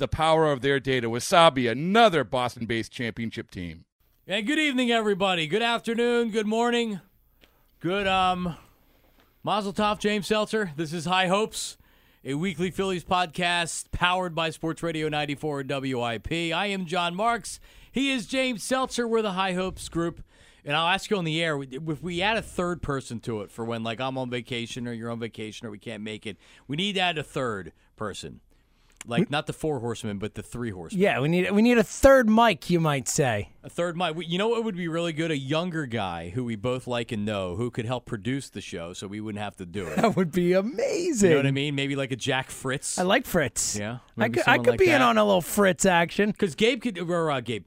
the power of their data. Wasabi, another Boston based championship team. And good evening, everybody. Good afternoon. Good morning. Good um, Mazel Tov, James Seltzer. This is High Hopes, a weekly Phillies podcast powered by Sports Radio 94 WIP. I am Jon Marks. He is James Seltzer. We're the High Hopes group. And I'll ask you on the air if we add a third person to it for when, like, I'm on vacation or you're on vacation or we can't make it, we need to add a third person. Like, not the four horsemen, but the three horsemen. Yeah, we need we need a third mic, you might say. A third mic. You know what would be really good? A younger guy who we both like and know who could help produce the show so we wouldn't have to do it. That would be amazing. You know what I mean? Maybe like a Jack Fritz. I like Fritz. Yeah, I could I could like be in on a little Fritz action. Because Gabe could, or uh, Gabe.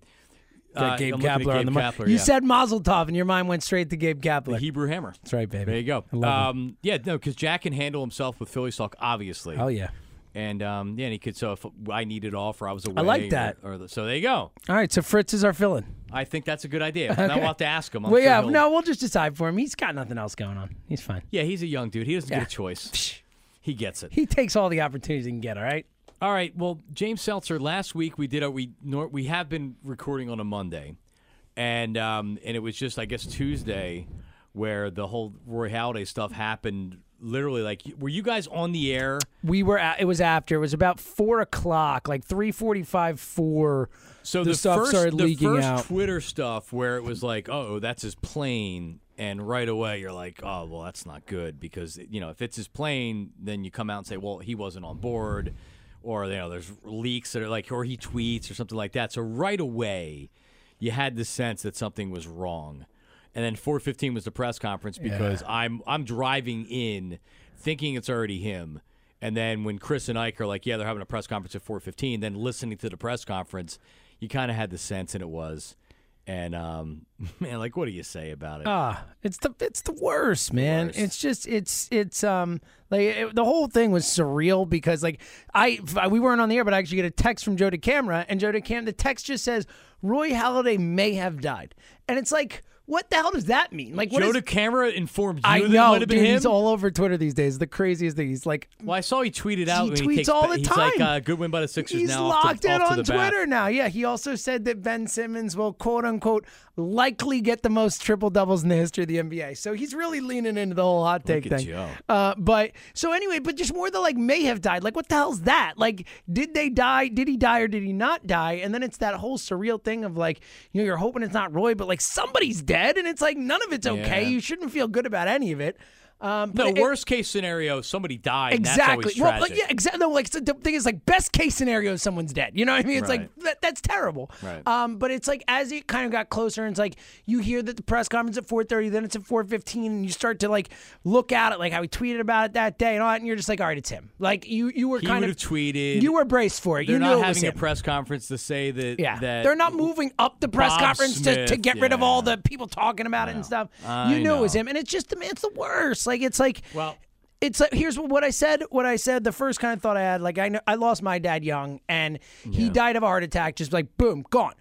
Uh, Gabe I'm looking at Kapler on the. Kapler, You said Mazel Tov, and your mind went straight to Gabe the Hebrew Hammer. That's right, baby. There you go. Um, yeah, no, because Jack can handle himself with Philly talk, obviously. Oh yeah. And um, yeah, and he could. So if I needed off or I was away, I like that. Or, or so there you go. All right, so Fritz is our fill-in. I think that's a good idea. Now we'll have to ask him. I'm well, sure yeah, he'll- no, we'll just decide for him. He's got nothing else going on. He's fine. Yeah, he's a young dude. He doesn't Yeah. get a choice. He gets it. He takes all the opportunities he can get. All right. All right. Well, James Seltzer. Last week we did a we nor, we have been recording on a Monday, and um and it was just I guess Tuesday where the whole Roy Halladay stuff happened. Literally, like, were you guys on the air? We were. At, it was after. It was about four o'clock, like three forty-five, four. So the, the, stuff first, started the leaking first out. Twitter stuff where it was like, oh, that's his plane, and right away you're like, oh, well, that's not good because you know if it's his plane, then you come out and say, well, he wasn't on board, or you know, there's leaks that are like, or he tweets or something like that. So right away, you had the sense that something was wrong, and then 4:15 was the press conference because I'm I'm driving in, thinking it's already him. And then when Chris and Ike are like, yeah, they're having a press conference at 4:15, then listening to the press conference, you kind of had the sense, and it was. And um, man, like, what do you say about it? Ah, it's the it's the worst, man. worst. It's just it's it's um like it, the whole thing was surreal because like I we weren't on the air, but I actually get a text from Joe DeCamara, and Joe DeCamara the text just says Roy Halladay may have died, and it's like what the hell does that mean? Like Joe is- DeCamara informed you I that it know, have been dude. him. He's all over Twitter these days. The craziest thing. He's like well, I saw he tweeted out. He tweets takes all the He's like, time. uh, "Good win by the Sixers." He's now locked to, in on the bat. Twitter now. Yeah, he also said that Ben Simmons will quote unquote likely get the most triple doubles in the history of the NBA. So he's really leaning into the whole hot take thing. Uh, but so anyway, but just more the like may have died. Like what the hell's that? Like did they die? Did he die or did he not die? And then it's that whole surreal thing of like you know you're hoping it's not Roy, but like somebody's dead, and it's like none of it's okay. Yeah. You shouldn't feel good about any of it. Um, No, it- worst case scenario, somebody died. Exactly. Well, like, yeah, exactly. No, like the thing is, like best case scenario, someone's dead. You know what I mean? It's like that, that's terrible. Right. Um, but it's like as it kind of got closer, and it's like you hear that the press conference at four thirty, then it's at four fifteen, and you start to like look at it, like how he tweeted about it that day and all that, and you're just like, all right, it's him. Like you, you were He kind of tweeted. you were braced for it. They're you knew not it was having a press conference to say that. Yeah, that they're not moving up the press Bob conference to, to Smith, get rid of all the people talking about it and stuff. I you knew it was know. him, and it's just the it's the worst. Like it's like Well- it's like here's what I said. What I said. The first kind of thought I had, like I know I lost my dad young, and he died of a heart attack. Just like boom, gone,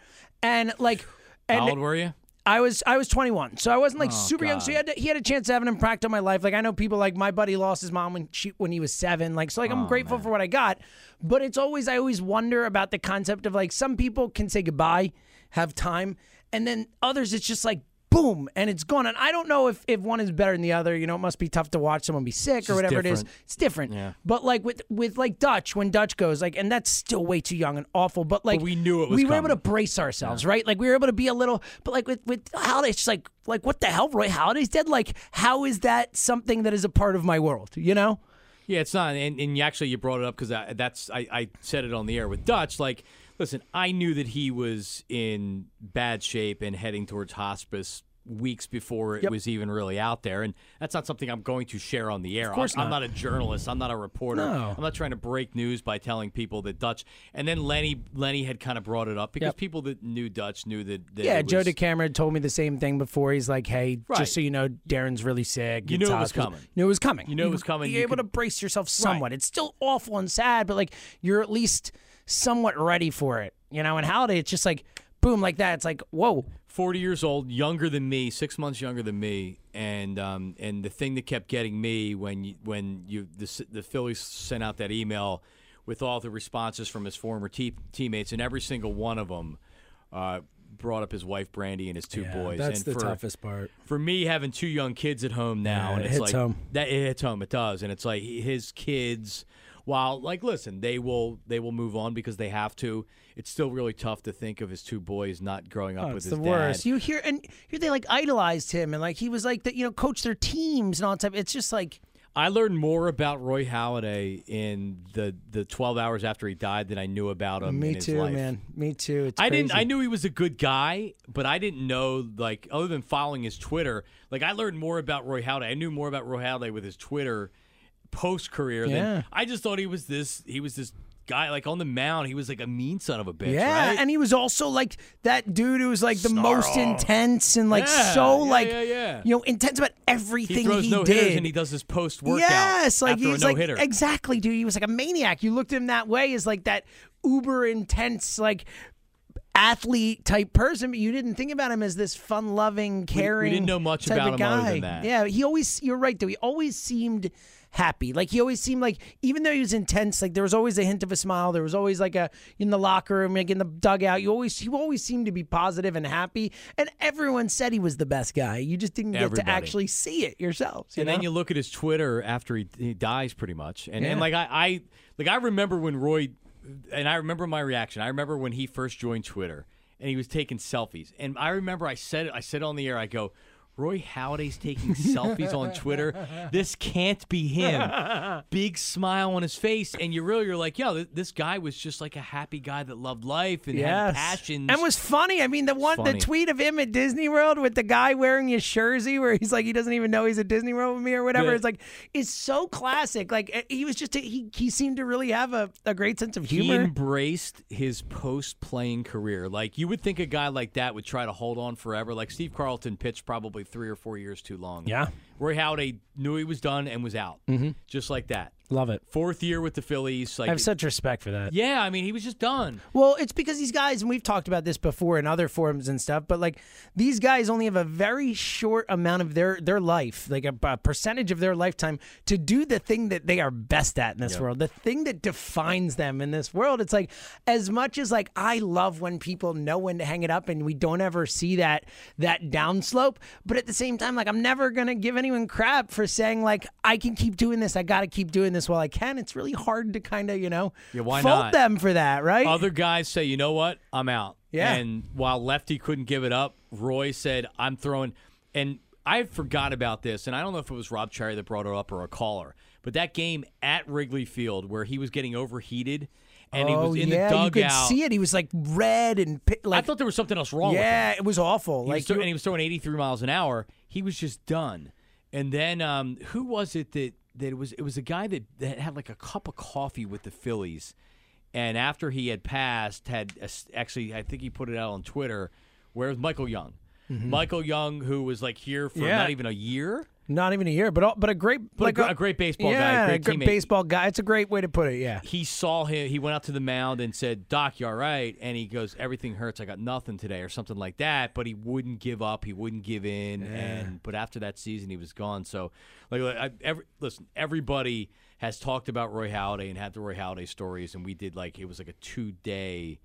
and like. And How old were you? I was I was 21, so I wasn't like Oh, super young. So he had to, he had a chance to have an impact on my life. Like I know people like my buddy lost his mom when she when he was seven. Like so like Oh, I'm grateful for what I got, but it's always I always wonder about the concept of like some people can say goodbye, have time, and then others it's just like boom, and it's gone. And I don't know if, if one is better than the other. You know, it must be tough to watch someone be sick or whatever it is. different. It's different. Yeah. But like with with like Dutch, when Dutch goes, like, and that's still way too young and awful. But like we knew it was we were able to brace ourselves, right? Like we were able to be a little. But like with with Halladay, it's just like like what the hell, Roy Halladay's dead. Like how is that something that is a part of my world? You know? Yeah, it's not. And, and you actually you brought it up because uh, that's I, I said it on the air with Dutch. Like, listen, I knew that he was in bad shape and heading towards hospice weeks before it Yep. was even really out there, and that's not something I'm going to share on the air. Of course I'm, I'm not. not a journalist. I'm not a reporter. No. I'm not trying to break news by telling people that Dutch. And then Lenny Lenny had kind of brought it up because Yep. people that knew Dutch knew that. that Yeah, it Joe was, DeCamara told me the same thing before. He's like, "Hey, Right. just so you know, Darren's really sick. You knew it was hospice." coming. Knew it was coming. You knew it was coming. You're You able could- to brace yourself somewhat. It's still awful and sad, but like you're at least somewhat ready for it. You know, and Halladay, it's just like boom, like that. It's like whoa. 40 years old, younger than me, six months younger than me, and um, and the thing that kept getting me when you, when you the, the Phillies sent out that email with all the responses from his former te- teammates, and every single one of them uh, brought up his wife Brandy and his two boys. That's and the for, toughest part. For me, having two young kids at home now, Yeah, and it it's hits like home. that it hits home. It does, and it's like his kids. While like, listen, they will they will move on because they have to. It's still really tough to think of his two boys not growing up Oh, with it's his the dad. worst. You hear and here they like idolized him and like he was like that. You know, coach their teams and all that type. It's just like I learned more about Roy Halladay in the the 12 hours after he died than I knew about him in me too, life. man. Me too. It's I didn't. I knew he was a good guy, but I didn't know like other than following his Twitter. Like I learned more about Roy Halladay. I knew more about Roy Halladay with his Twitter post career Yeah. I just thought he was this. He was this guy like on the mound. He was like a mean son of a bitch. Yeah, right? and he was also like that dude who was like the most intense and like Yeah, so yeah, like yeah, you know intense about everything he throws no did. and he does his post workout. yes, like he's a like exactly, dude. He was like a maniac. You looked at him that way as like that uber intense like athlete type person, but you didn't think about him as this fun loving, caring. We didn't know much about him other guy. than that. Yeah, he always. You're right, though. He always seemed happy. Like he always seemed like, even though he was intense, like there was always a hint of a smile. There was always like a in the locker room, like in the dugout. You always, he always seemed to be positive and happy. And everyone said he was the best guy. You just didn't get Everybody. to actually see it yourselves. You and know? then you look at his Twitter after he, he dies, pretty much, and, and like I, I like I remember when Roy, and I remember my reaction. I remember when he first joined Twitter, and he was taking selfies, and I remember I said I said on the air, I go. Roy Halladay's taking selfies on Twitter. This can't be him. Big smile on his face, and you really you're like, yo, th- this guy was just like a happy guy that loved life and had Yes. passions. And was funny. I mean, the one, the tweet of him at Disney World with the guy wearing his jersey, where he's like, he doesn't even know he's at Disney World with me or whatever. Yeah. It's like, it's so classic. Like eh, he was just, a, he he seemed to really have a, a great sense of humor. he embraced his post playing career. Like you would think a guy like that would try to hold on forever. Like Steve Carlton pitched probably three or four years too long. Yeah. Roy Halladay knew he was done and was out, mm-hmm. just like that. Love it. Fourth year with the Phillies. Like I have such respect for that. yeah, I mean he was just done. Well, it's because these guys, and we've talked about this before in other forums and stuff, but like these guys only have a very short amount of their their life, like a, a percentage of their lifetime, to do the thing that they are best at in this world, the thing that defines them in this world. It's like as much as like I love when people know when to hang it up, and we don't ever see that that downslope, but at the same time, like I'm never gonna give anyone crap for saying like I can keep doing this, I got to keep doing this while I can. It's really hard to kind of you know Yeah, why fault not? them for that, right? Other guys say, you know what, I'm out. Yeah. And while Lefty couldn't give it up, Roy said, I'm throwing. And I forgot about this, and I don't know if it was Rob Cherry that brought it up or a caller, but that game at Wrigley Field where he was getting overheated and he oh was in yeah, the dugout. you could see it. He was like red and pi- I thought there was something else wrong with him. yeah, it was awful. He like was you- and he was throwing 83 miles an hour. He was just done. And then um, who was it that that it was? It was a guy that, that had like a cup of coffee with the Phillies, and after he had passed, had a actually I think he put it out on Twitter, where was Michael Young. Michael Young, who was like here for Mm-hmm. Yeah. not even a year, not even a year, but all, but a great like a, a great baseball yeah, guy, a great great baseball guy. It's a great way to put it. Yeah. he saw him. He went out to the mound and said, "Doc, you all right?" And he goes, "Everything hurts. I got nothing today," or something like that. But he wouldn't give up. He wouldn't give in. And but after that season, he was gone. So, like, I, every, listen, everybody has talked about Roy Halladay and had the Roy Halladay stories, and we did like it was like a two day,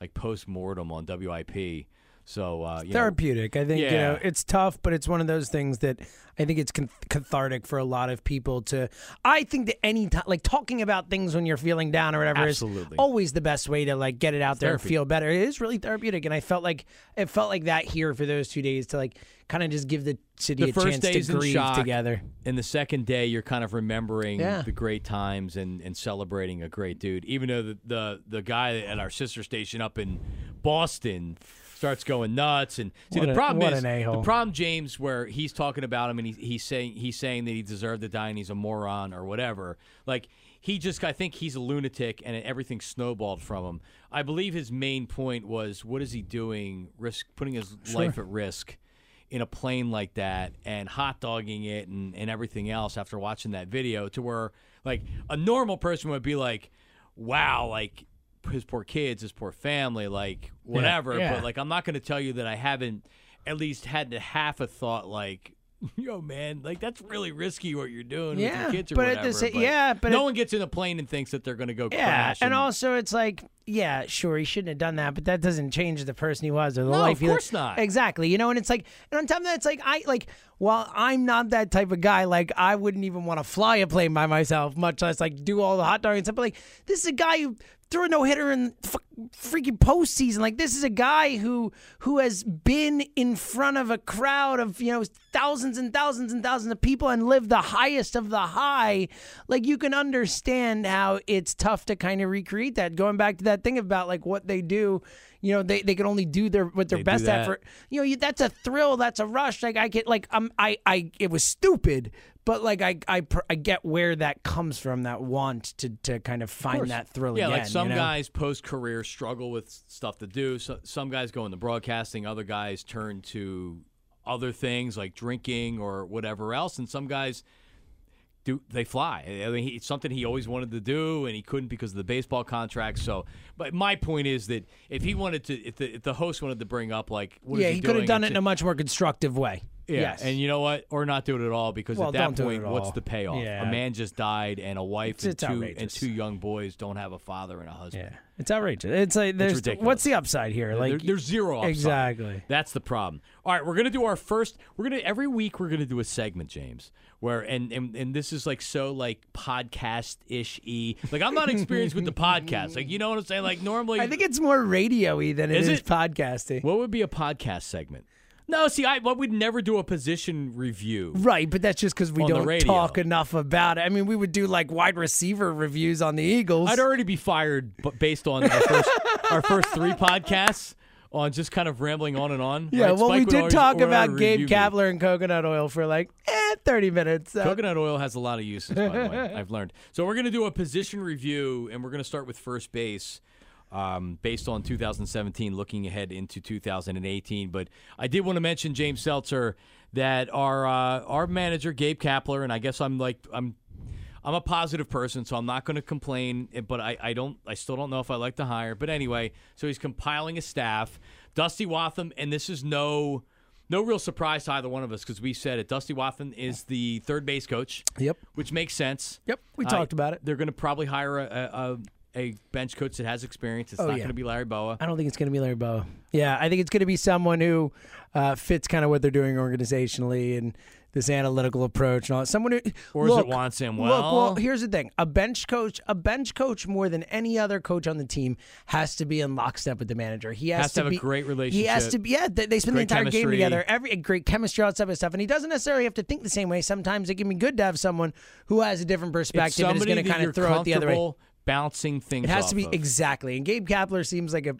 like post mortem on WIP. So uh, you know, therapeutic. I think you know Yeah. it's tough, but it's one of those things that I think it's cathartic for a lot of people to. I think that any time, like talking about things when you're feeling down or whatever, Absolutely. is always the best way to like get it out there and feel better. It is really therapeutic, and I felt like it felt like that here for those two days to like kind of just give the city The a first chance to in grieve shock. together. and the second day you're kind of remembering Yeah. the great times and, and celebrating a great dude. Even though the, the the guy at our sister station up in Boston starts going nuts and see What the a- problem is the problem James where he's talking about him and he, he's saying he's saying that he deserved to die and he's a moron or whatever. Like he just I think he's a lunatic and everything snowballed from him. I believe his main point was what is he doing risk putting his life at risk in a plane like that and hot dogging it and, and everything else after watching that video to where like a normal person would be like, wow, like his poor kids, his poor family, like whatever. yeah. But like I'm not gonna tell you that I haven't at least had the half a thought like Yo, man, like that's really risky what you're doing with your kids or but at whatever. the sa- yeah, but no it- one gets in a plane and thinks that they're going to go Yeah, crash. and also it's like, yeah, sure, he shouldn't have done that, but that doesn't change the person he was or the No, life of he course not. Exactly, you know, and it's like, and on top of that, it's like I like, while I'm not that type of guy, like I wouldn't even want to fly a plane by myself, much less like do all the hot dog and stuff. But like, this is a guy who threw a no hitter in f- freaking postseason. Like, this is a guy who who has been in front of a crowd of you know thousands and thousands and thousands of people and lived the highest of the high. Like, you can understand how it's tough to kind of recreate that. Going back to that thing about like what they do. You know, they, they can only do their what they're They best at for you know, you, that's a thrill, that's a rush. Like I get, like I'm, I, I, it was stupid, but like I, I, I get where that comes from, that want to, to kind of find course. that thrill Yeah, again. like some you know? guys post career struggle with stuff to do. So, some guys go into broadcasting, other guys turn to other things like drinking or whatever else, and some guys do they fly. I mean, he, it's something he always wanted to do, and he couldn't because of the baseball contract. So, but my point is that if he wanted to, if the, if the host wanted to bring up like, what is yeah, he, he could have done it in a much more constructive way. yeah, yes. and you know what? Or not do it at all because Well, at that don't do it point, what's the payoff? Yeah. A man just died, and a wife It's- and it's two and two young boys don't have a father and a husband. yeah, it's outrageous. It's like there's ridiculous. what's the upside here? Like There- there's zero upside. Exactly. That's the problem. All right, we're gonna do our first. We're gonna every week we're gonna do a segment, James, where and and, and this is like so like podcast ish e. Like I'm not experienced with the podcast. Like you know what I'm saying? Like normally, I think it's more radio-y than it Is is, it? podcasting. what would be a podcast segment? No, see, I what we'd never do a position review. Right, but that's just because we On the don't radio. talk enough about it. I mean, we would do like wide receiver reviews on the Eagles. I'd already be fired, but based on our first, our first three podcasts on just kind of rambling on and on. yeah, right? well, Spike we did always- talk about Gabe. Kapler and coconut oil for like eh, 30 minutes. so- Coconut oil has a lot of uses, by the way. I've learned. So we're going to do a position review, and we're going to start with first base, um, based on 2017, looking ahead into 2018. But I did want to mention James Seltzer that our uh, our manager Gabe Kapler, and I guess I'm like I'm. I'm a positive person, so I'm not going to complain. eh, But I, I don't, I still don't know if I like to hire. But anyway, so he's compiling a staff. Dusty Wathan, and this is no, no real surprise to either one of us because we said it. Dusty Wathan is the third base coach. Yep. Which makes sense. Yep, we Uh, talked about it. They're going to probably hire a, a, a, a bench coach that has experience. It's Oh, not yeah. going to be Larry Bowa. I don't think it's going to be Larry Bowa. Yeah, I think it's going to be someone who uh, fits kind of what they're doing organizationally and this analytical approach and all. Someone who Or is it look, Juan Samuel? Look, well, here's the thing: a bench coach, a bench coach more than any other coach on the team has to be in lockstep with the manager. He has, Has to have a great relationship. He has to be. Yeah, they, they spend Great the entire game together. Every great chemistry, all that type of stuff. And he doesn't necessarily have to think the same way. Sometimes it can be good to have someone who has a different perspective and is going to kind of throw it the other way. bouncing things It has to be of. exactly. And Gabe Kapler seems like a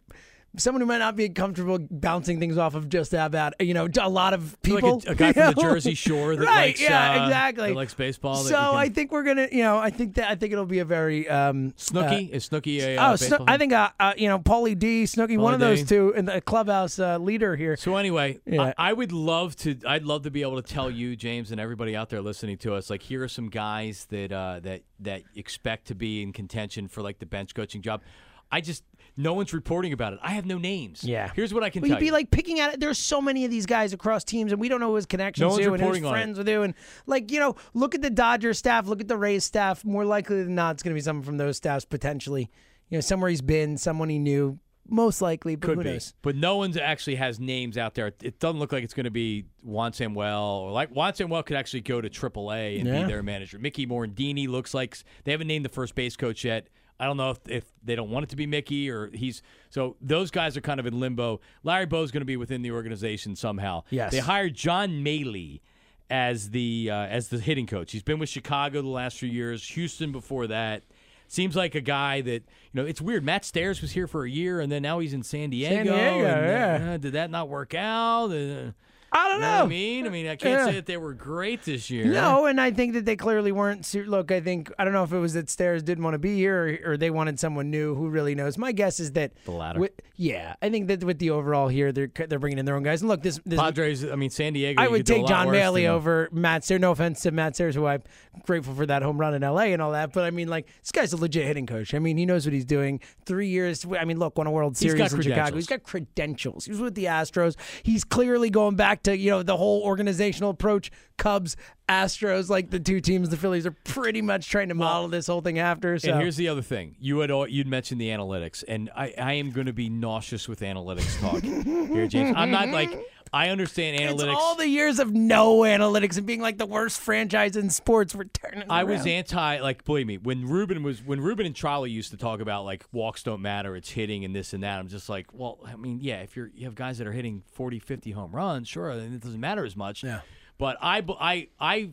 someone who might not be comfortable bouncing things off of just about you know a lot of people. like a, a guy from the? Jersey Shore that right? likes yeah, uh, exactly. that likes baseball. So can- I think we're gonna, you know, I think that I think it'll be a very um, Snooki is Snooki a Uh, uh, oh, Sno- I think uh, uh, you know, Pauly D, Snooki, one of Paulie those two, and the clubhouse uh, leader here. So anyway, Yeah. I, I would love to. I'd love to be able to tell you, James, and everybody out there listening to us, like here are some guys that uh, that that expect to be in contention for like the bench coaching job. I just no one's reporting about it. I have no names. Yeah. Here's what I can Well, tell you'd be you. like picking at it. There's so many of these guys across teams, and we don't know who his connections No to and who's friends with who. And like you know, look at the Dodgers staff, look at the Rays staff. More likely than not, it's going to be someone from those staffs potentially. You know, somewhere he's been, someone he knew. most likely, but Could who be, knows? but no one's actually has names out there. It doesn't look like it's going to be Juan Samuel or like Juan Samuel could actually go to AAA and Yeah. be their manager. Mickey Morandini looks like they haven't named the first base coach yet. I don't know if, if they don't want it to be Mickey or he's so those guys are kind of in limbo. Larry Bowa's going to be within the organization somehow. Yes. they hired John Mallee as the uh, as the hitting coach. He's been with Chicago the last few years, Houston before that. Seems like a guy that you know. It's weird. Matt Stairs was here for a year, and then now he's in San Diego. Diego, and, yeah. uh, did that not work out? Uh, I don't you know I mean? I mean, I can't Yeah. say that they were great this year. No, and I think that they clearly weren't. Look, I think I don't know if it was that Stairs didn't want to be here or, or they wanted someone new. Who really knows? My guess is that The latter. With, yeah, I think that with the overall here, they're they're bringing in their own guys. And look, this, this Padres. I mean, San Diego. I would could do a take John than- over Matt Stairs. No offense to Matt Stairs, who I'm grateful for that home run in L.A. and all that. But I mean, like this guy's a legit hitting coach. I mean, he knows what he's doing. Three years. I mean, look, won a World Series in Chicago. He's got credentials. He was with the Astros. He's clearly going back to you know the whole organizational approach. Cubs, Astros, like the two teams the Phillies are pretty much trying to model this whole thing after. So And here's the other thing: you had al- you'd mentioned the analytics, and I, I am going to be nauseous with analytics talk here, James. I'm not like I understand analytics. it's all the years of no analytics and being like the worst franchise in sports. We're turning. I was anti, like, believe me, when Ruben was when Ruben and Charlie used to talk about like walks don't matter, it's hitting and this and that. I'm just like, well, I mean, yeah, if you're you have guys that are hitting 40, 50 home runs, sure, then it doesn't matter as much. Yeah. But I, I, I,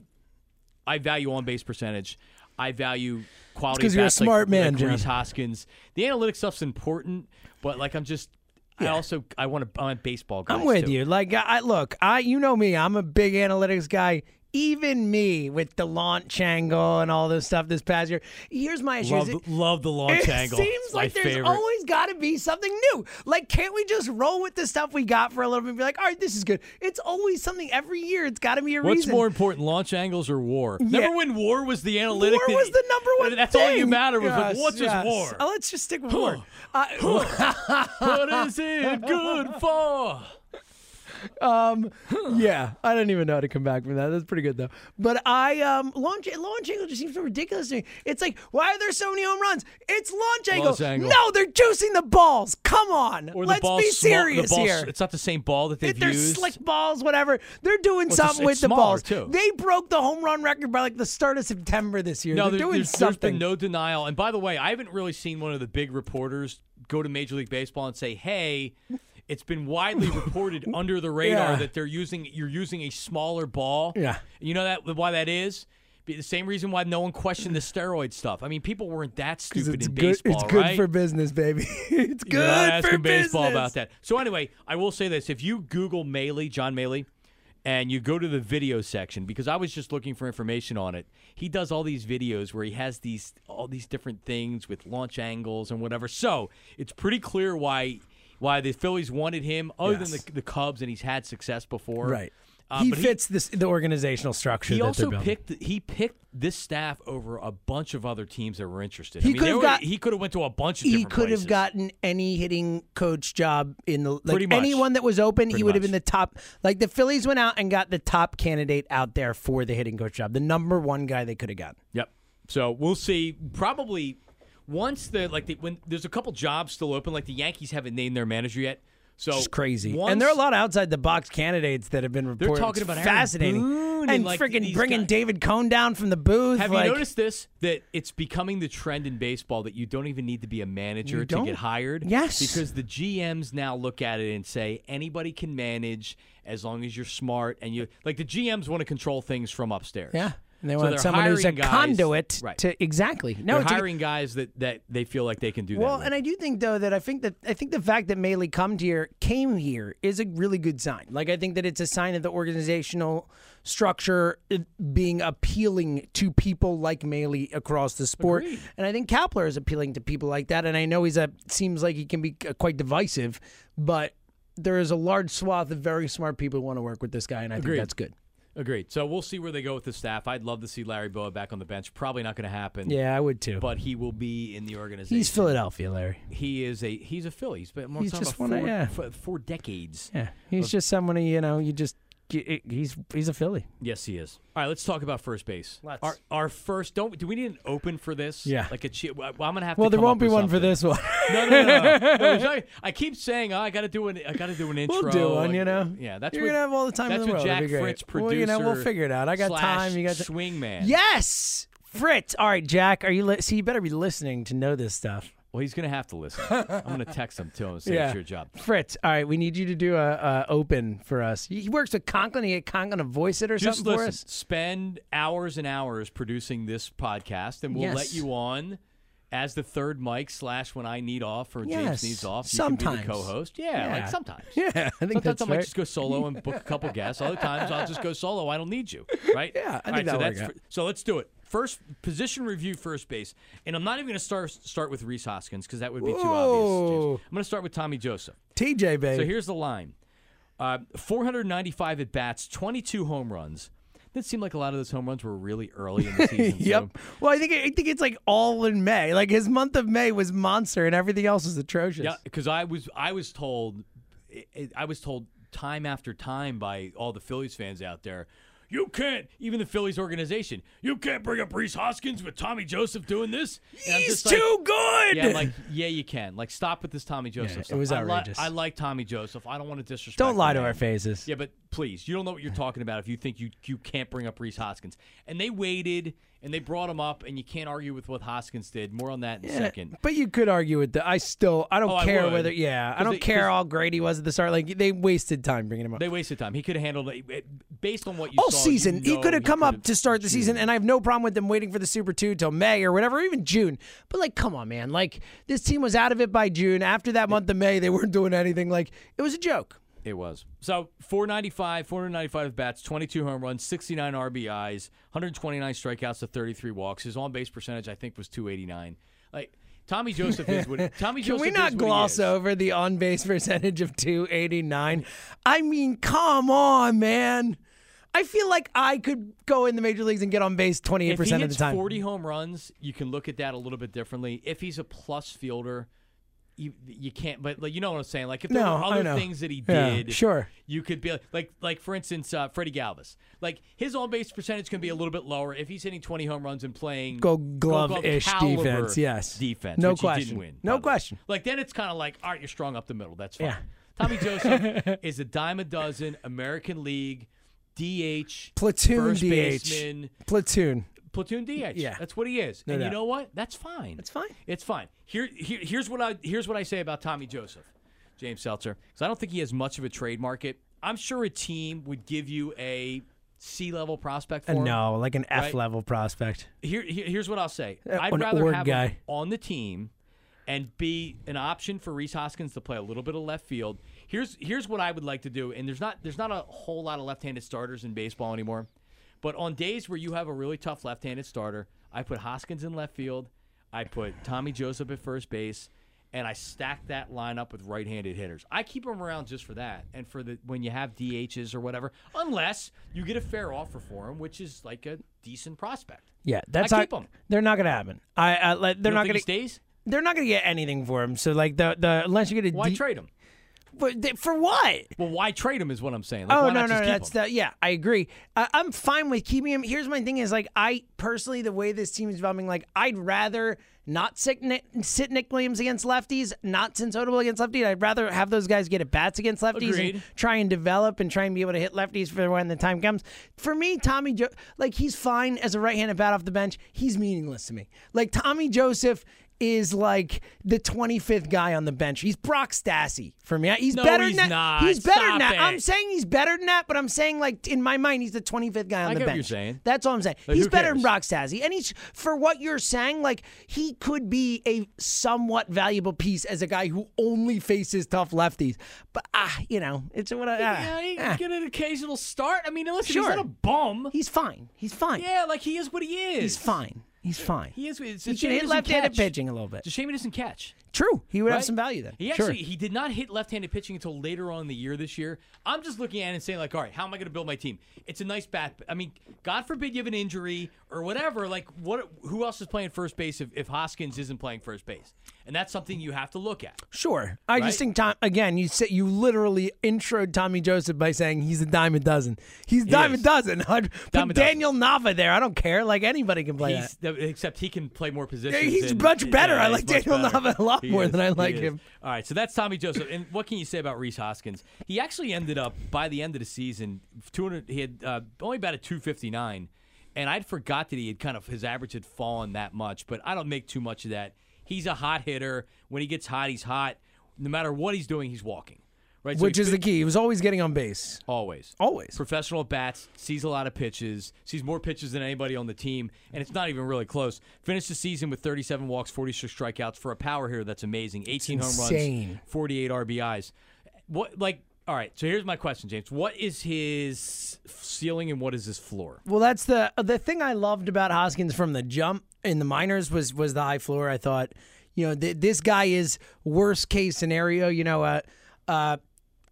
I value on base percentage. I value quality. 'cause of you're a bats like- smart man, like John. Hoskins. The analytics stuff's important, but like I'm just. I also I want to. I'm a baseball guy. I'm with you. Like I look, I you know me, I'm a big analytics guy. Even me with the launch angle and all this stuff this past year. Here's my issue. Love, it- love the launch it angle. seems It's like there's favorite. always got to be something new. Like, can't we just roll with the stuff we got for a little bit and be like, all right, this is good? It's always something every year. It's got to be a What's reason. more important, launch angles or war? Yeah. Remember when war was the analytic? War that- was the number one. That's all you thing. matter was like, what's yes. war? Uh, let's just stick with war. Uh, what is it good for? Um, yeah, I don't even know how to come back from that. That's pretty good though. But I um launch launch angle just seems so ridiculous to me. It's like why are there so many home runs? It's launch angle. Launch angle. No, they're juicing the balls. Come on, Or let's be serious here. It's not the same ball that they've They're used. slick balls, whatever. They're doing it's something with the balls. too. They broke the home run record by like the start of September this year. no, They're there- doing there's, there's something. been no denial. And by the way, I haven't really seen one of the big reporters go to Major League Baseball and say, "Hey." It's been widely reported under the radar Yeah. that they're using you're using a smaller ball. Yeah. You know that why that is? The same reason why no one questioned the steroid stuff. I mean, people weren't that stupid in good. baseball, it's good right? for business, baby. it's You're good not for asking business. baseball about that. So anyway, I will say this: if you Google Mallee, John Mallee, and you go to the video section, because I was just looking for information on it, he does all these videos where he has these all these different things with launch angles and whatever. So it's pretty clear why why the Phillies wanted him, other than the, the Cubs, and he's had success before. Right. Uh, he fits this the organizational structure. He also picked he picked this staff over a bunch of other teams that were interested. He I mean, could have got- he could have went to a bunch of he could have gotten any hitting coach job in the like Pretty much. anyone that was open. he would have been the top. Like the Phillies went out and got the top candidate out there for the hitting coach job, the number one guy they could have gotten. Yep. So we'll see. Probably once the like the, when there's a couple jobs still open, like the Yankees haven't named their manager yet. So It's crazy, once- and there are a lot of outside the box candidates that have been reported. They're talking about Aaron fascinating Boone and, and like, freaking bringing guys. David Cone down from the booth. Have like, you noticed this? That it's becoming the trend in baseball that you don't even need to be a manager to get hired. Yes. Because the GMs now look at it and say anybody can manage as long as you're smart and you like the GMs want to control things from upstairs. Yeah, and they So want they're someone who's a hiring guys- conduit right. to exactly. No, They're it's a- hiring guys that, that they feel like they can do Well, that. with. and I do think though that I think that I think the fact that Mallee come here came here is a really good sign. Like I think that it's a sign of the organizational structure being appealing to people like Mallee across the sport, Agreed. and I think Kapler is appealing to people like that. And I know he's a seems like he can be uh, quite divisive, but there is a large swath of very smart people who want to work with this guy, and I Agreed. think that's good. Agreed. So we'll see where they go with the staff. I'd love to see Larry Bowa back on the bench. Probably not going to happen. Yeah, I would too. But he will be in the organization. he's Philadelphia, Larry. He is a he's a Philly. He's been He's just one of- four, yeah. f- four decades. Yeah, he's just someone who, you know you just he's he's a Philly. Yes, he is. All right, let's talk about first base. Let's. Our our first. Don't do we need an open for this? Yeah. Like a. chi- Well, I'm gonna have. Well, to there won't be with one for this one. No, no, no. no. no it's I keep saying oh, I got to do an I got to do an intro. We'll do one, you know. Yeah, that's You're what, gonna have all the time in That's the what world. Jack It'd be. Fritz, producer. Well, you know, we'll figure it out. I got time. You got t- swingman. Yes, Fritz. All right, Jack. Are you? Li- See, you better be listening to know this stuff. Well, he's gonna have to listen. I'm gonna text him to him and say Yeah. it's your job. Fritz, all right, we need you to do a, a open for us. He works with Conklin. He get Conklin to voice it or Just something listen. for us. Spend hours and hours producing this podcast, and we'll Yes. let you on as the third mic slash when I need off or Yes. James needs off. You Sometimes. can be the co-host. Yeah, Yeah. like sometimes. Yeah, I think Sometimes I might right. just go solo and book a couple guests. Other times I'll just go solo. I don't need you, right? Yeah, I think right, so that's so let's do it. First position review, first base, and I'm not even going to start start with Rhys Hoskins because that would be too obvious. James. I'm going to start with Tommy Joseph. TJ, baby. So here's the line: uh, 495 at bats, 22 home runs. Did seemed like a lot of those home runs were really early in the season. yep. So Well, I think I think it's like all in May. Like his month of May was monster, and everything else was atrocious. Yeah, because I was I was told I was told time after time by all the Phillies fans out there, you can't even the Phillies organization, you can't bring up Rhys Hoskins with Tommy Joseph doing this. And I'm He's just like- too good. Yeah, I'm like yeah, you can. Like stop with this Tommy Joseph. it stuff. was I li- outrageous. I like Tommy Joseph. I don't want to disrespect. Don't lie to man. our faces. Yeah, but please, you don't know what you're talking about if you think you you can't bring up Rhys Hoskins. And they waited and they brought him up, and you can't argue with what Hoskins did. More on that in a second. But you could argue with the. I still. I don't Oh, care would. whether. Yeah, I don't they- care how great he was at the start. Like they wasted time bringing him up. They wasted time. He could have handled it based on what you all saw. you season. he could have come up to start the season, and I have no problem with them waiting for the Super Two till May or whatever, or even June. But like, come on, man! Like this team was out of it by June. After that month of May, they weren't doing anything. Like it was a joke. It was. So 495, 495 bats, 22 home runs, 69 RBIs, 129 strikeouts to 33 walks. His on base percentage, I think, was 289. Like Tommy Joseph is what Tommy Can Joseph we not gloss over the on base percentage of 289? I mean, come on, man. I feel like I could go in the major leagues and get on base 28% If he of the time. 40 home runs, you can look at that a little bit differently. If he's a plus fielder, you, you can't. But like you know what I'm saying. Like if there No, were other things that he Yeah, did, sure. you could be like like, like for instance, uh, Freddie Galvis. Like his on base percentage can be a little bit lower if he's hitting 20 home runs and playing Gold glove-ish defense, yes. defense. No which he question. didn't win, No question. Like then it's kind of like all right, you're strong up the middle. That's fine. Yeah. Tommy Joseph is a dime a dozen American League DH Platoon first DH. baseman Platoon. Platoon DH. Yeah. that's what he is. No and you know what? That's fine. That's fine. It's fine. Here, here, here's what I here's what I say about Tommy Joseph, James Seltzer, because I don't think he has much of a trade market. I'm sure a team would give you a C level prospect for Uh, him. no, like an F Right. level prospect. Here, here- here's what I'll say. Uh, I'd rather have guy. him on the team and be an option for Rhys Hoskins to play a little bit of left field. Here's here's what I would like to do, and there's not there's not a whole lot of left-handed starters in baseball anymore. But on days where you have a really tough left-handed starter, I put Hoskins in left field, I put Tommy Joseph at first base, and I stack that lineup with right-handed hitters. I keep them around just for that, and for the when you have DHs or whatever, unless you get a fair offer for him, which is like a decent prospect. Yeah, that's I keep 'em. They're not gonna happen. I, I they're not think he stays. They're not gonna get anything for him. So like the the unless you get a Why trade him? For, what? Well, why trade him is what I'm saying. Like, oh why no not no just keep that's him? the yeah I agree. I, I'm fine with keeping him. Here's my thing is like I personally the way this team is developing like I'd rather not sit Nick, sit Nick Williams against lefties, not Sin Sotable against lefties. I'd rather have those guys get at bats against lefties Agreed. and try and develop and try and be able to hit lefties for when the time comes. For me, Tommy jo- like he's fine as a right-handed bat off the bench. He's meaningless to me. Like Tommy Joseph is like the 25th guy on the bench. He's Brock Stassi for me. He's No, better he's than that. not. He's better Stop than that. it. I'm saying he's better than that, but I'm saying like in my mind he's the 25th guy on I the bench. what you're saying. That's all I'm saying. Like, he's better than? Brock Stassi, and he's for what you're saying. Like he could be a somewhat valuable piece as a guy who only faces tough lefties. But ah, you know, it's what I. Yeah, ah, he ah. get an occasional start. I mean, listen, Sure. he's not a bum. He's fine. He's fine. yeah, like he is what he is. He's fine. He's fine. He is. It's a He shame can hit doesn't left-handed pitching a little bit. It's a shame he doesn't catch. True. He would have some value then. He Sure. actually he did not hit left-handed pitching until later on in the year this year. I'm just looking at it and saying like, all right, how am I going to build my team? It's a nice bat. I mean, God forbid you have an injury or whatever. Like, what? Who else is playing first base if, if Hoskins isn't playing first base? And that's something you have to look at. Sure. I Right? just think Tom again, you said you literally introed Tommy Joseph by saying he's a dime a dozen. He's dime is. a dozen. I'd put Dime a dozen. Daniel Nava there. I don't care. Like anybody can play He's, that. except he can play more Yeah, positions. he's and- much better. yeah, I like Daniel better. Nava a lot lot He more is, than I like him. All right, so that's Tommy Joseph. And what can you say about Rhys Hoskins? He actually ended up by the end of the season, 200. He had uh, only batted 259, and I'd forgot that he had kind of his average had fallen that much. But I don't make too much of that. He's a hot hitter. When he gets hot, he's hot. No matter what he's doing, he's walking. Right, So Which is the key. He was always getting on base. always. Always. Professional at bats, sees a lot of pitches, sees more pitches than anybody on the team, and it's not even really close. Finished the season with 37 walks, 46 strikeouts for a power hitter. That's amazing. 18 home runs, 48 RBIs. What like? All right. So here's my question, James. What is his ceiling and what is his floor? Well, that's the the thing I loved about Hoskins from the jump in the minors was was the high floor. I thought, you know, th- this guy is worst case scenario. You know, uh, uh,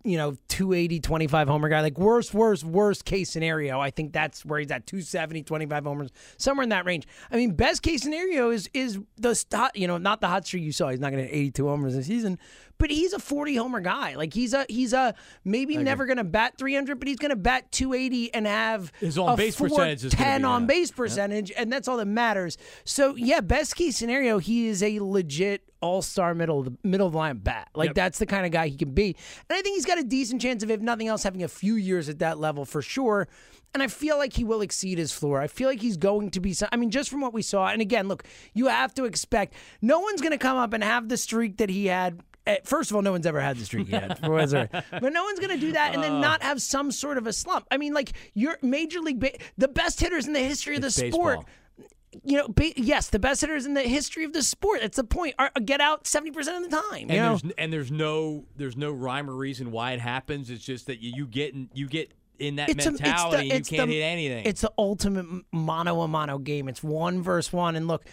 you know, 280, 25 homer guy. Like worst, worst, worst case scenario. I think that's where he's at 270, 25 homers, somewhere in that range. I mean, best case scenario is is the hot, you know, not the hot streak you saw. He's not going to 82 homers this season, but he's a 40 homer guy. Like he's a he's a maybe never going to bat 300, but he's going to bat 280 and have His on-base percentage is 10 on base percentage, and that's all that matters. So yeah, best case scenario, he is a legit all star middle of the middle of the line bat. Like Yep. that's the kind of guy he can be. And I think he's got a decent chance of, if nothing else, having a few years at that level for sure. And I feel like he will exceed his floor. I feel like he's going to be. so- I mean, just from what we saw. And again, look, you have to expect no one's going to come up and have the streak that he had. eh, First of all, no one's ever had the streak he had, for what it's worth. but no one's going to do that and Uh. then not have some sort of a slump. I mean, like your major league, ba- the best hitters in the history of the sport baseball. You know, ba- yes, the best hitters in the history of the sport. That's the point. Are get out seventy percent of the time. And there's and there's no there's no rhyme or reason why it happens. It's just that you, you get in, you get in that a- mentality. it's you can't the- hit anything. It's the ultimate mono a mono game. It's one versus one. And look,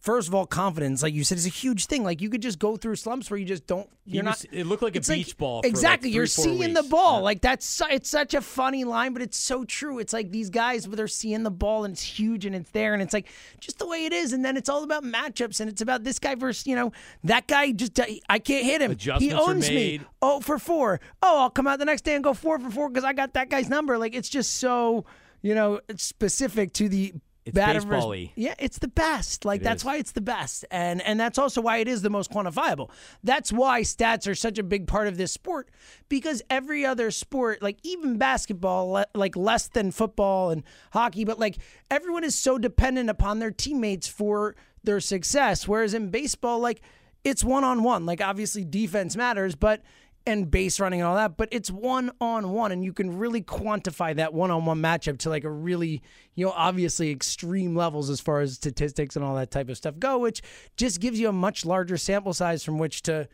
first of all, confidence, like you said, is a huge thing. Like you could just go through slumps where you just don't. You're was- not. it looked like a beach ball for, like, exactly. three, you're seeing the weeks. ball. Like that's it's such a funny line, but it's so true. It's like these guys, where they're seeing the ball and it's huge and it's there and it's like just the way it is. And then it's all about matchups and it's about this guy versus you know that guy. Just uh, I can't hit him. Adjustments he are owns me. made. Oh for four. Oh, I'll come out the next day and go four for four because I got that guy's number. Like it's just so you know specific to the. It's batter baseball-y. yeah, it's the best. Like It that's is. why it's the best, and and that's also why it is the most quantifiable. That's why stats are such a big part of this sport because every other sport, like even basketball, le- like less than football and hockey, but like everyone is so dependent upon their teammates for their success. Whereas in baseball, like it's one on one. Like obviously defense matters, but and base running and all that, but it's one on one, and you can really quantify that one on one matchup to like a really, you know, obviously extreme levels as far as statistics and all that type of stuff go, which just gives you a much larger sample size from which to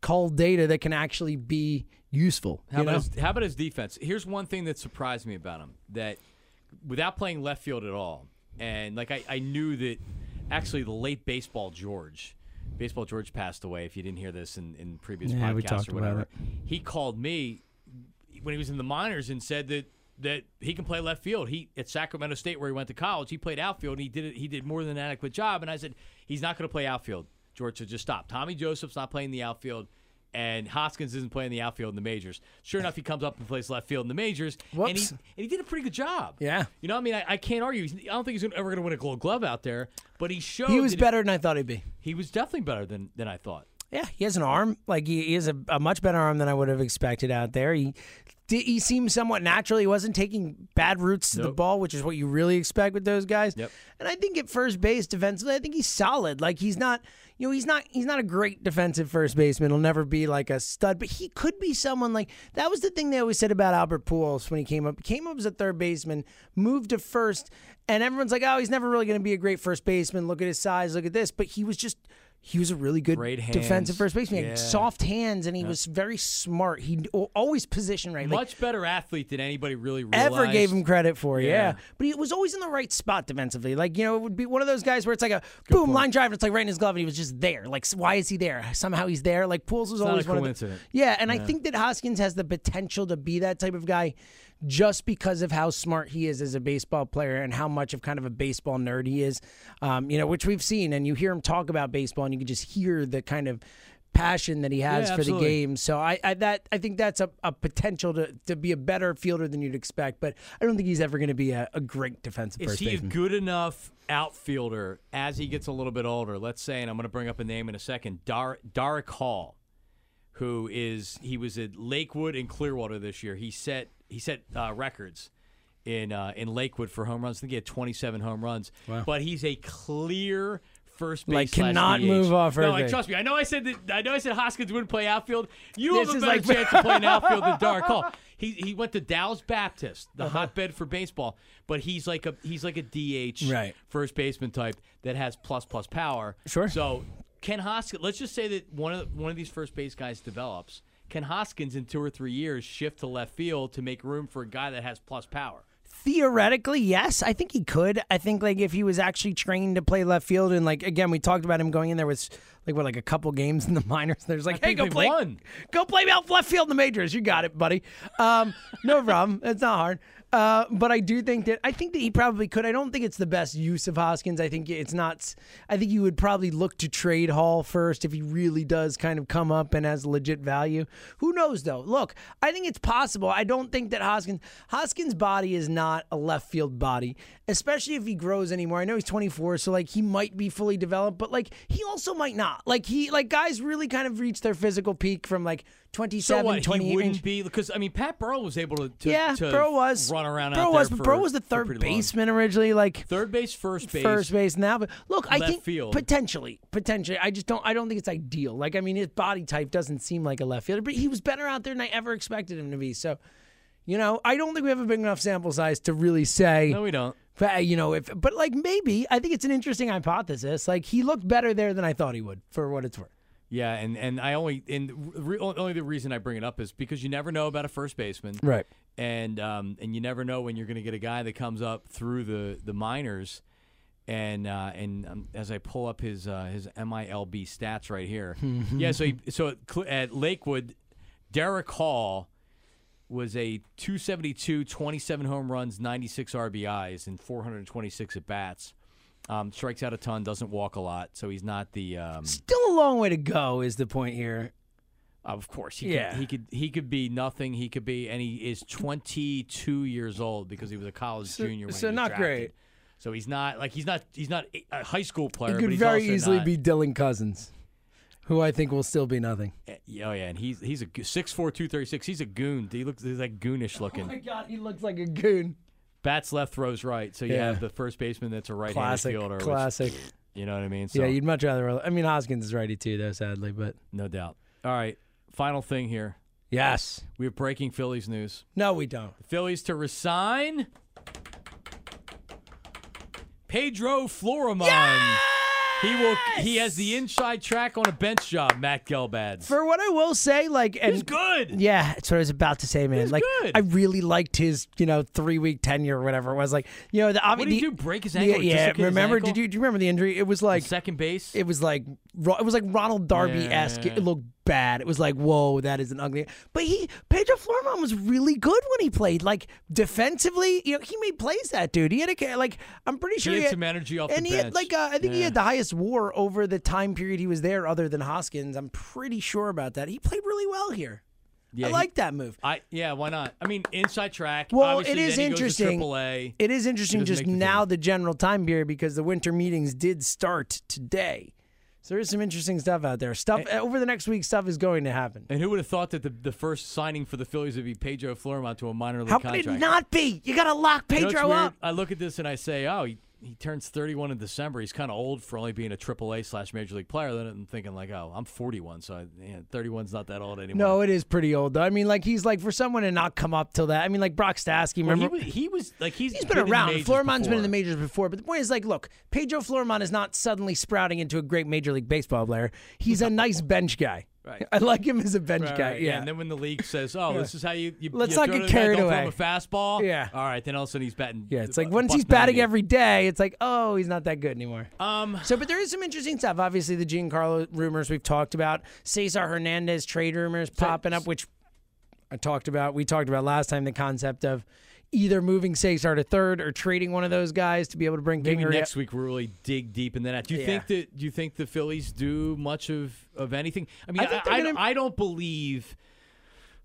cull data that can actually be useful. How about, his, how about his defense? Here's one thing that surprised me about him that without playing left field at all, and like I, I knew that actually the late baseball George, baseball George passed away. If you didn't hear this in, in previous Yeah, podcasts or whatever, he called me when he was in the minors and said that that he can play left field. He at Sacramento State where he went to college, he played outfield and he did it. He did more than an adequate job. And I said he's not going to play outfield. George said just stop. Tommy Joseph's not playing the outfield. And Hoskins isn't playing the outfield in the majors. Sure enough, he comes up and plays left field in the majors, and he and he did a pretty good job. Yeah. you know, I mean, I, I can't argue. He's, I don't think he's ever going to win a Gold Glove out there, but he showed He was better than I thought he'd be. He was definitely better than than I thought. Yeah, he has an arm. Like he, he has a, a much better arm than I would have expected out there. He he seemed somewhat natural. He wasn't taking bad routes to the ball, which is what you really expect with those guys. Yep. And I think at first base defensively, I think he's solid. Like he's not, you know, he's not he's not a great defensive first baseman. He'll never be like a stud, but he could be someone like that was the thing they always said about Albert Pujols when he came up. He came up as a third baseman, moved to first, and everyone's like, "Oh, he's never really going to be a great first baseman. Look at his size, look at this." But he was just he was a really good defensive first baseman. He Yeah. had soft hands, and he was very smart. He always position right. Like, Much better athlete than anybody really realized. ever gave him credit for. Yeah. Yeah. But he was always in the right spot defensively. Like, you know, it would be one of those guys where it's like a boom, line drive, and it's like right in his glove, and he was just there. Like, why is he there? Somehow he's there. Like, Pujols was not always a one of the. Yeah, and I think that Hoskins has the potential to be that type of guy just because of how smart he is as a baseball player and how much of kind of a baseball nerd he is. Um, you know, which we've seen, and you hear him talk about baseball, and you can just hear the kind of passion that he has Yeah, for the game. So I, I that I think that's a, a potential to, to be a better fielder than you'd expect. But I don't think he's ever going to be a, a great defensive Is he a good enough outfielder as he gets a little bit older? Let's say, and I'm going to bring up a name in a second, Dar- Darick Hall, who is he was at Lakewood and Clearwater this year. He set he set uh, records in uh, in Lakewood for home runs. I think he had 27 home runs. But he's a clear first base Like, cannot DH. move off No, like trust me. I know I said that. I know I said Hoskins wouldn't play outfield. You This have a better like- chance of playing outfield than Darick Hall. He he went to Dallas Baptist, the Uh-huh. hotbed for baseball. But he's like a he's like a DH Right. first baseman type that has plus plus power. Sure. So Ken Hoskins, let's just say that one of one of these first base guys develops. Ken Hoskins in two or three years shift to left field to make room for a guy that has plus power. Theoretically, yes, I think he could. I think like if he was actually trained to play left field, and like again, we talked about him going in there with like what like a couple games in the minors. There's like, I hey, go play, won. go play out left field in the majors. You got it, buddy. Um, no problem. It's not hard. Uh, but I do think that I think that he probably could. I don't think it's the best use of Hoskins. I think it's not. I think you would probably look to trade Hall first if he really does kind of come up and has legit value. Who knows though? Look, I think it's possible. I don't think that Hoskins Hoskins' body is not a left field body, especially if he grows anymore. I know he's 24, so like he might be fully developed, but like he also might not. Like he like guys really kind of reach their physical peak from like 27, So what? 28 He wouldn't range. be because I mean Pat Burrell was able to, to Yeah, to Burrell was run around Burrell out was, there but for- Burrell was the third pretty long. baseman originally. Like Third base, first base, first base now. But look, I Left think field. potentially, potentially. I just don't. I don't think it's ideal. Like I mean, his body type doesn't seem like a left fielder, but he was better out there than I ever expected him to be. So, you know, I don't think we have a big enough sample size to really say. No, we don't. But, you know, if but like maybe I think it's an interesting hypothesis. Like he looked better there than I thought he would, for what it's worth. Yeah, and, and I only and re, only the reason I bring it up is because you never know about a first baseman, Right. And um, and you never know when you're going to get a guy that comes up through the the minors, and uh, and um, as I pull up his uh, his MILB stats right here, yeah. So he, so at, at Lakewood, Darick Hall was a 272, 27 home runs, 96 RBIs, and 426 at bats. Um, strikes out a ton, doesn't walk a lot, so he's not the. Um, Still a long way to go is the point here. Of course, he Yeah. could, he could he could be nothing. He could be, and he is 22 years old because he was a college So- junior. When so he was not drafted. great. So he's not like he's not he's not a high school player. But could very easily not- be Dylan Cozens, who I think will still be nothing. Eh, oh yeah, and he's he's a six four two thirty six. He's a goon. He looks he's like goonish oh looking. Oh my God, he looks like a goon. Bats left, throws right. So you Yeah. have the first baseman that's a right-handed Classic, fielder. which- classic. you know what I mean? So Yeah, you'd much rather. I mean, Hoskins is righty too, though. Sadly, but no doubt. All right, final thing here. yes. We have breaking Phillies news. No, we don't. The Phillies to resign Pedro Florimon. He will. He has the inside track on a bench job. Matt Gelbad. For what I will say, like, and He's good. Yeah, that's what I was about to say, man. He's like, good. I really liked his, you know, three week tenure or whatever it was. Like, you know, the What did he do? Break his the- ankle? yeah, Dislocate his remember? ankle? Did you do you remember the injury? It was like second base? it was like it was like Ronald Darby esque. Yeah. It looked bad. It was like, whoa, that is an ugly. But he Pedro Florimon was really good when he played. Like defensively, you know, he made plays. That dude, he had a like. I'm pretty sure he had some energy off the and he had like uh, I think he had the highest WAR over the time period he was there, other than Hoskins. I'm pretty sure about that. He played really well here. yeah, I he- like that move. I yeah. Why not? I mean, inside track. Well, it is then he goes to interesting. AAA. It is interesting just now the general time period because the winter meetings did start today. So there's some interesting stuff out there. Stuff over the next week. Stuff is going to happen. And who would have thought that the, the first signing for the Phillies would be Pedro Florimon to a minor league How could contract? it not be? You got to lock You know Pedro up. I look at this and I say, oh, he, he turns 31 in December. He's kind of old for only being a AAA slash major league player. Then I'm thinking like, oh, I'm 41, so I, yeah, 31's not that old anymore. No, it is pretty old though. I mean, like he's like for someone to not come up till that. I mean, like Brock Stassi. Well, Remember, he, was, he was like he's He's been, the around. Florimon's been in the majors before, but the point is, like, look, Pedro Florimon is not suddenly sprouting into a great major league baseball player. He's a nice bench guy. Right. I like him as a bench Right, guy. right, yeah. And then when the league says, "Oh, this is how you, you Let's you not get to the guy, carried don't throw away. him a fastball." Yeah. All right. Then all of a sudden he's batting. yeah, it's like once he's batting 90. every day, it's like, oh, he's not that good anymore. Um. So, but there is some interesting stuff. Obviously, the Giancarlo rumors we've talked about, Cesar Hernandez trade rumors popping up, which I talked about. We talked about last time the concept of either moving Cesar to third or trading one of those guys to be able to bring Maybe next week we'll really dig deep in that. Do you Yeah. think that? Do you think the Phillies do much of of anything? I mean, I I, I, gonna- don't- I don't believe.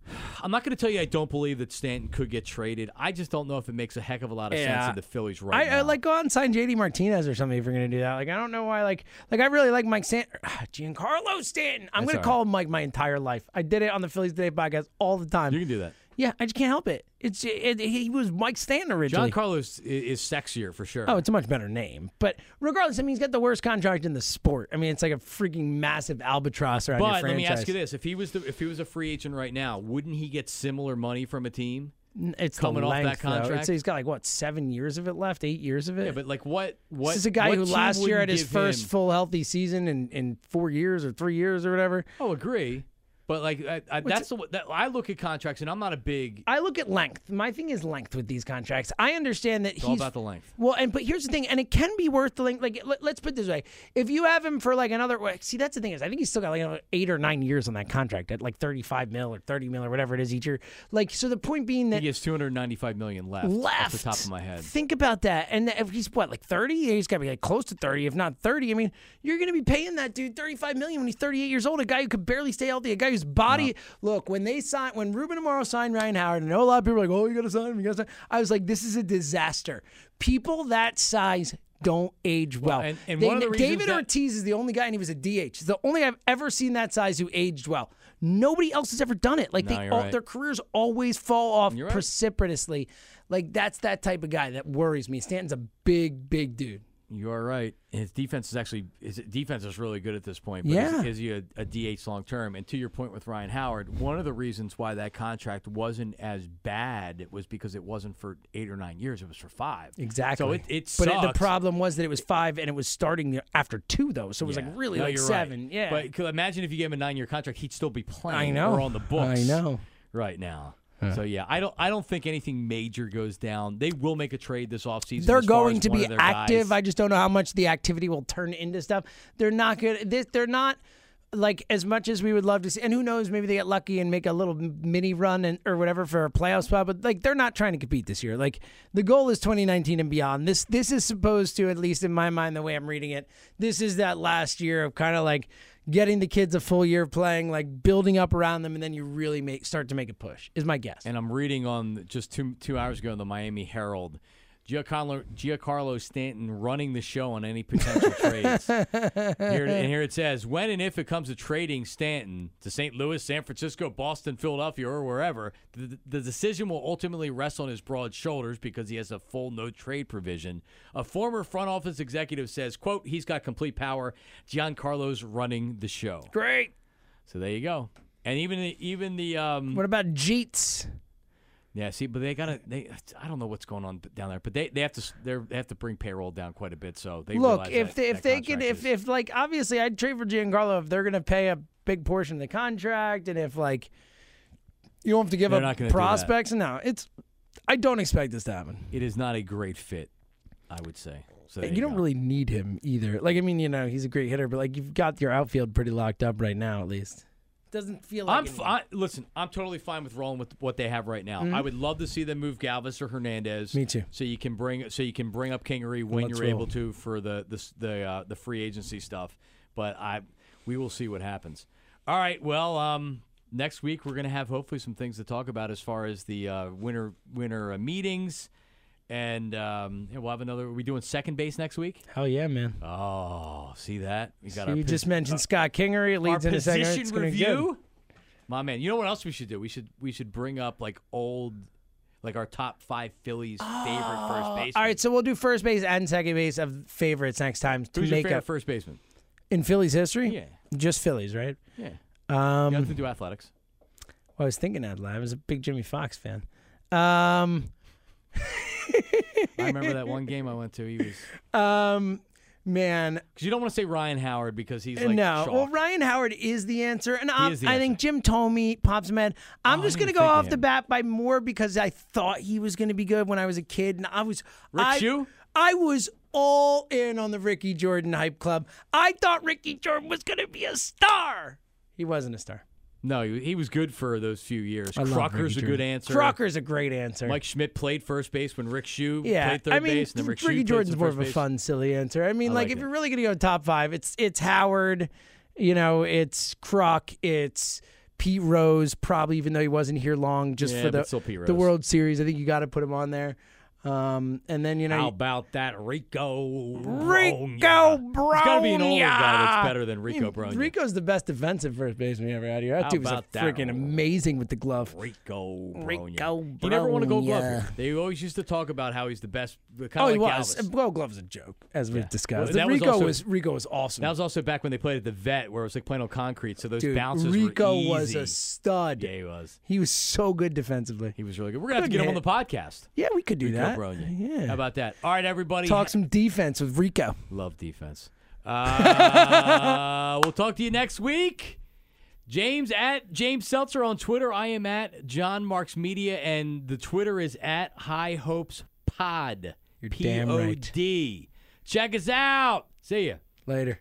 I'm not going to tell you I don't believe that Stanton could get traded. I just don't know if it makes a heck of a lot of sense in the Phillies right I, now. I like go out and sign JD Martinez or something if you're gonna do that. Like I don't know why. Like like I really like Mike Stanton, Giancarlo Stanton. I'm gonna all call him Mike my entire life. I did it on the Phillies Today podcast all the time. you can do that. Yeah, I just can't help it. It's it, he was Mike Stanton originally. Giancarlo is, is sexier for sure. Oh, it's a much better name. But regardless, I mean, he's got the worst contract in the sport. I mean, it's like a freaking massive albatross around your but franchise. let me ask you this: if he was the, if he was a free agent right now, wouldn't he get similar money from a team? It's coming the off that contract? It's- he's got like what seven years of it left, eight years of it. Yeah, but like what? What? this is a guy who last year had his first him- full healthy season in, in four years or three years or whatever. Oh, agree. But like I, I, that's the that, I look at contracts, and I'm not a big. I look at length. My thing is length with these contracts. I understand that It's he's all about the length. Well, and but here's the thing, and it can be worth the length. Like, let, us put it this way: if you have him for like another, see, that's the thing is, I think he's still got like another eight or nine years on that contract at like 35 mil or 30 mil or whatever it is each year. Like, so the point being that He has 295 million left, left off the top of my head. Think about that, and if he's what like 30, he's got to be like close to 30, if not 30. I mean, you're going to be paying that dude 35 million when he's 38 years old. A guy who could barely stay healthy, a guy whose body. Look, when they signed, when Ruben Amaro signed Ryan Howard, I know a lot of people are like, oh, you got to sign him, you got to sign. I was like, this is a disaster. People that size don't age well. and- and They- one of the David that- Ortiz is the only guy, and he was a DH. He's the only guy I've ever seen that size who aged well. Nobody else has ever done it. Like No, they, all, right. their careers always fall off You're right. precipitously. Like that's that type of guy that worries me. Stanton's a big, big dude. You are right. His defense is actually his defense is really good at this point. But Yeah. is, is he a, a DH long term? And to your point with Ryan Howard, one of the reasons why that contract wasn't as bad was because it wasn't for eight or nine years; it was for five. Exactly. So it it but it, the problem was that it was five, and it was starting after two though. So it was Yeah. like really No, like seven. right. Yeah. But imagine if you gave him a nine year contract, he'd still be playing. I know. Or on the books. I know. Right now. So yeah, I don't. I don't think anything major goes down. They will make a trade this offseason. They're going to be active. guys. I just don't know how much the activity will turn into stuff. They're not good. They're not like as much as we would love to see. And who knows? Maybe they get lucky and make a little mini run and or whatever for a playoff spot. But like they're not trying to compete this year. Like the goal is 2019 and beyond. This this is supposed to, at least in my mind, the way I'm reading it, this is that last year of kind of like getting the kids a full year of playing, like building up around them, and then you really make start to make a push. Is my guess. And I'm reading on just two two hours ago in the Miami Herald, Giancarlo, Giancarlo Stanton running the show on any potential trades. Here, and here it says, when and if it comes to trading Stanton to St. Louis, San Francisco, Boston, Philadelphia, or wherever, the, the decision will ultimately rest on his broad shoulders because he has a full no trade provision. A former front office executive says, "quote He's got complete power. Giancarlo's running the show." Great. So there you go. And even the, even the um, What about Jeets? Yeah, see, but they gotta. They, I don't know what's going on down there, but they, they have to they're, they have to bring payroll down quite a bit. So they Look, if that- they, if they can, if if like obviously, I'd trade for Giancarlo if they're gonna pay a big portion of the contract, and if like you don't have to give They're up gonna do that. prospects. No, it's. I don't expect this to happen. it is not a great fit, I would say. So there You don't go. really need him either. Like I mean, you know, he's a great hitter, but like you've got your outfield pretty locked up right now, at least. Doesn't feel like I'm it f- needs- I, listen. I'm totally fine with rolling with what they have right now. I would love to see them move Galvis or Hernandez. Mm-hmm. Me too. So you can bring so you can bring up Kingery when Let's you're roll. able to for the the the uh, the free agency stuff. But I we will see what happens. All right. Well, um, next week we're gonna have hopefully some things to talk about as far as the uh, winter winter uh, meetings, and um, we'll have another. Are we doing second base next week? Hell yeah, man. Oh, see that we got So our you just mentioned Scott Kingery. It our leads into second. position It's good. review. My man, you know what else we should do? We should we should bring up like old, like our top five Phillies favorite first baseman. All right, so we'll do first base and second base of favorites next time to who's your make favorite up first baseman? in Phillies history. Yeah, Just Phillies, right? yeah. Um, You have to do athletics. Well, I was thinking that. I was a big Jimmie Foxx fan. Um, I remember that one game I went to. He was um, man, because you don't want to say Ryan Howard because he's like no. chalk. Well, Ryan Howard is the answer, and I'm, is the I think. Jim Thome pops him head. I'm Oh, just I gonna go think of off the him. bat by more because I thought he was gonna be good when I was a kid, and I was Rick I? I was all in on the Ricky Jordan hype club. I thought Ricky Jordan was gonna be a star. He wasn't a star. No, he, he was good for those few years. I love Crocker's Ricky a good answer. Crocker's a great answer. Mike Schmidt played first base when Rick Schu yeah, played third I mean, base, and then Rick Ricky played Jordan's more of a base. fun, silly answer. I mean, I like, like if it. you're really gonna go top five, it's it's Howard, you know, it's Kruk, it's Pete Rose, probably even though he wasn't here long, just Yeah, for the but still Pete the Rose. World Series. I think you got to put him on there. Um, and then you know, How about that Rico? Rico Brogna? It's got to be an older guy that's better than Rico Brogna. Rico's the best defensive first baseman we ever had here. That How dude was about freaking amazing with the glove. Rico Brogna. Rico He never won a Gold Glove. They always used to talk about how he's the best. Kind Oh, of he like was. Galvis. Gold Glove's a joke, as we've Yeah. discussed. Well, that was Rico also- was Rico was awesome. That was also back when they played at the Vet, where it was like playing on concrete. So those Dude, bounces Rico were easy. was a stud. Yeah, he was. He was so good defensively. He was really good. We're gonna have to get Couldn't him on the podcast. Yeah, we could do Rico that. Brogna. Yeah. How about that? All right, everybody. Talk some defense with Rico. Love defense. Uh, we'll talk to you next week. James at James Seltzer on Twitter. I am at Jon Marks Media, and the Twitter is at High Hopes Pod. You're damn right. P-O-D. Check us out. See ya. Later.